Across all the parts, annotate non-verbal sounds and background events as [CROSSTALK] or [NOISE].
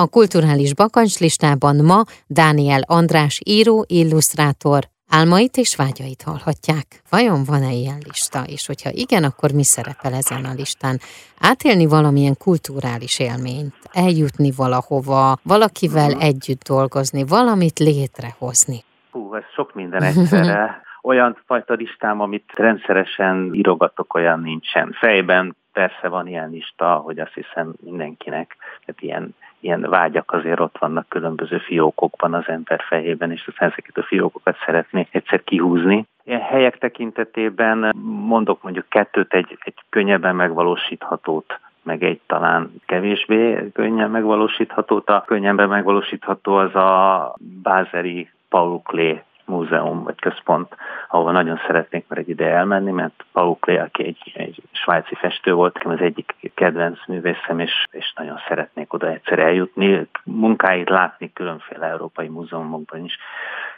A kulturális bakancslistában ma Dániel András író, illusztrátor, álmait és vágyait hallhatják. Vajon van-e ilyen lista, és hogyha igen, akkor mi szerepel ezen a listán? Átélni valamilyen kulturális élményt, eljutni valahova, valakivel mhm. együtt dolgozni, valamit létrehozni. Hú, ez sok minden egyszerre. [LAUGHS] Olyan fajta listám, amit rendszeresen írogatok, olyan nincsen. Fejben persze van ilyen lista, hogy azt hiszem mindenkinek, tehát ilyen ilyen vágyak azért ott vannak különböző fiókokban az ember fejében, és aztán ezeket a fiókokat szeretné egyszer kihúzni. Ilyen helyek tekintetében mondok mondjuk kettőt, egy, egy könnyebben megvalósíthatót meg egy talán kevésbé könnyen megvalósítható. A könnyebben megvalósítható az a bázeri Paul Klee múzeum vagy központ, ahova nagyon szeretnék már egy ide elmenni, mert Paul Klee, aki egy, egy svájci festő volt, az egyik kedvenc művészem, és, és nagyon szeretnék oda egyszer eljutni, munkáit látni különféle európai múzeumokban is.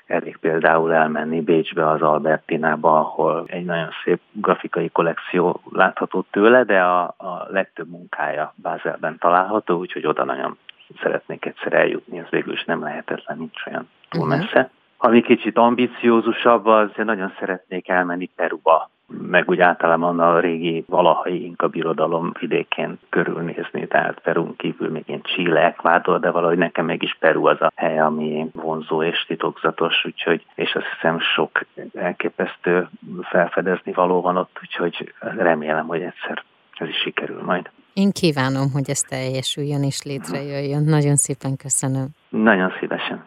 Elég például elmenni Bécsbe, az Albertinába, ahol egy nagyon szép grafikai kollekció látható tőle, de a, a legtöbb munkája Bázelben található, úgyhogy oda nagyon szeretnék egyszer eljutni, ez végül is nem lehetetlen, nincs olyan túl mhm. messze. Ami kicsit ambiciózusabb, az nagyon szeretnék elmenni Peruba meg úgy általában a régi valahai inka birodalom vidékén körülnézni, tehát Perun kívül még ilyen Chile, Ecuador, de valahogy nekem mégis Peru az a hely, ami vonzó és titokzatos, úgyhogy, és azt hiszem sok elképesztő felfedezni való van ott, úgyhogy remélem, hogy egyszer ez is sikerül majd. Én kívánom, hogy ez teljesüljön és létrejöjjön. Nagyon szépen köszönöm. Nagyon szívesen.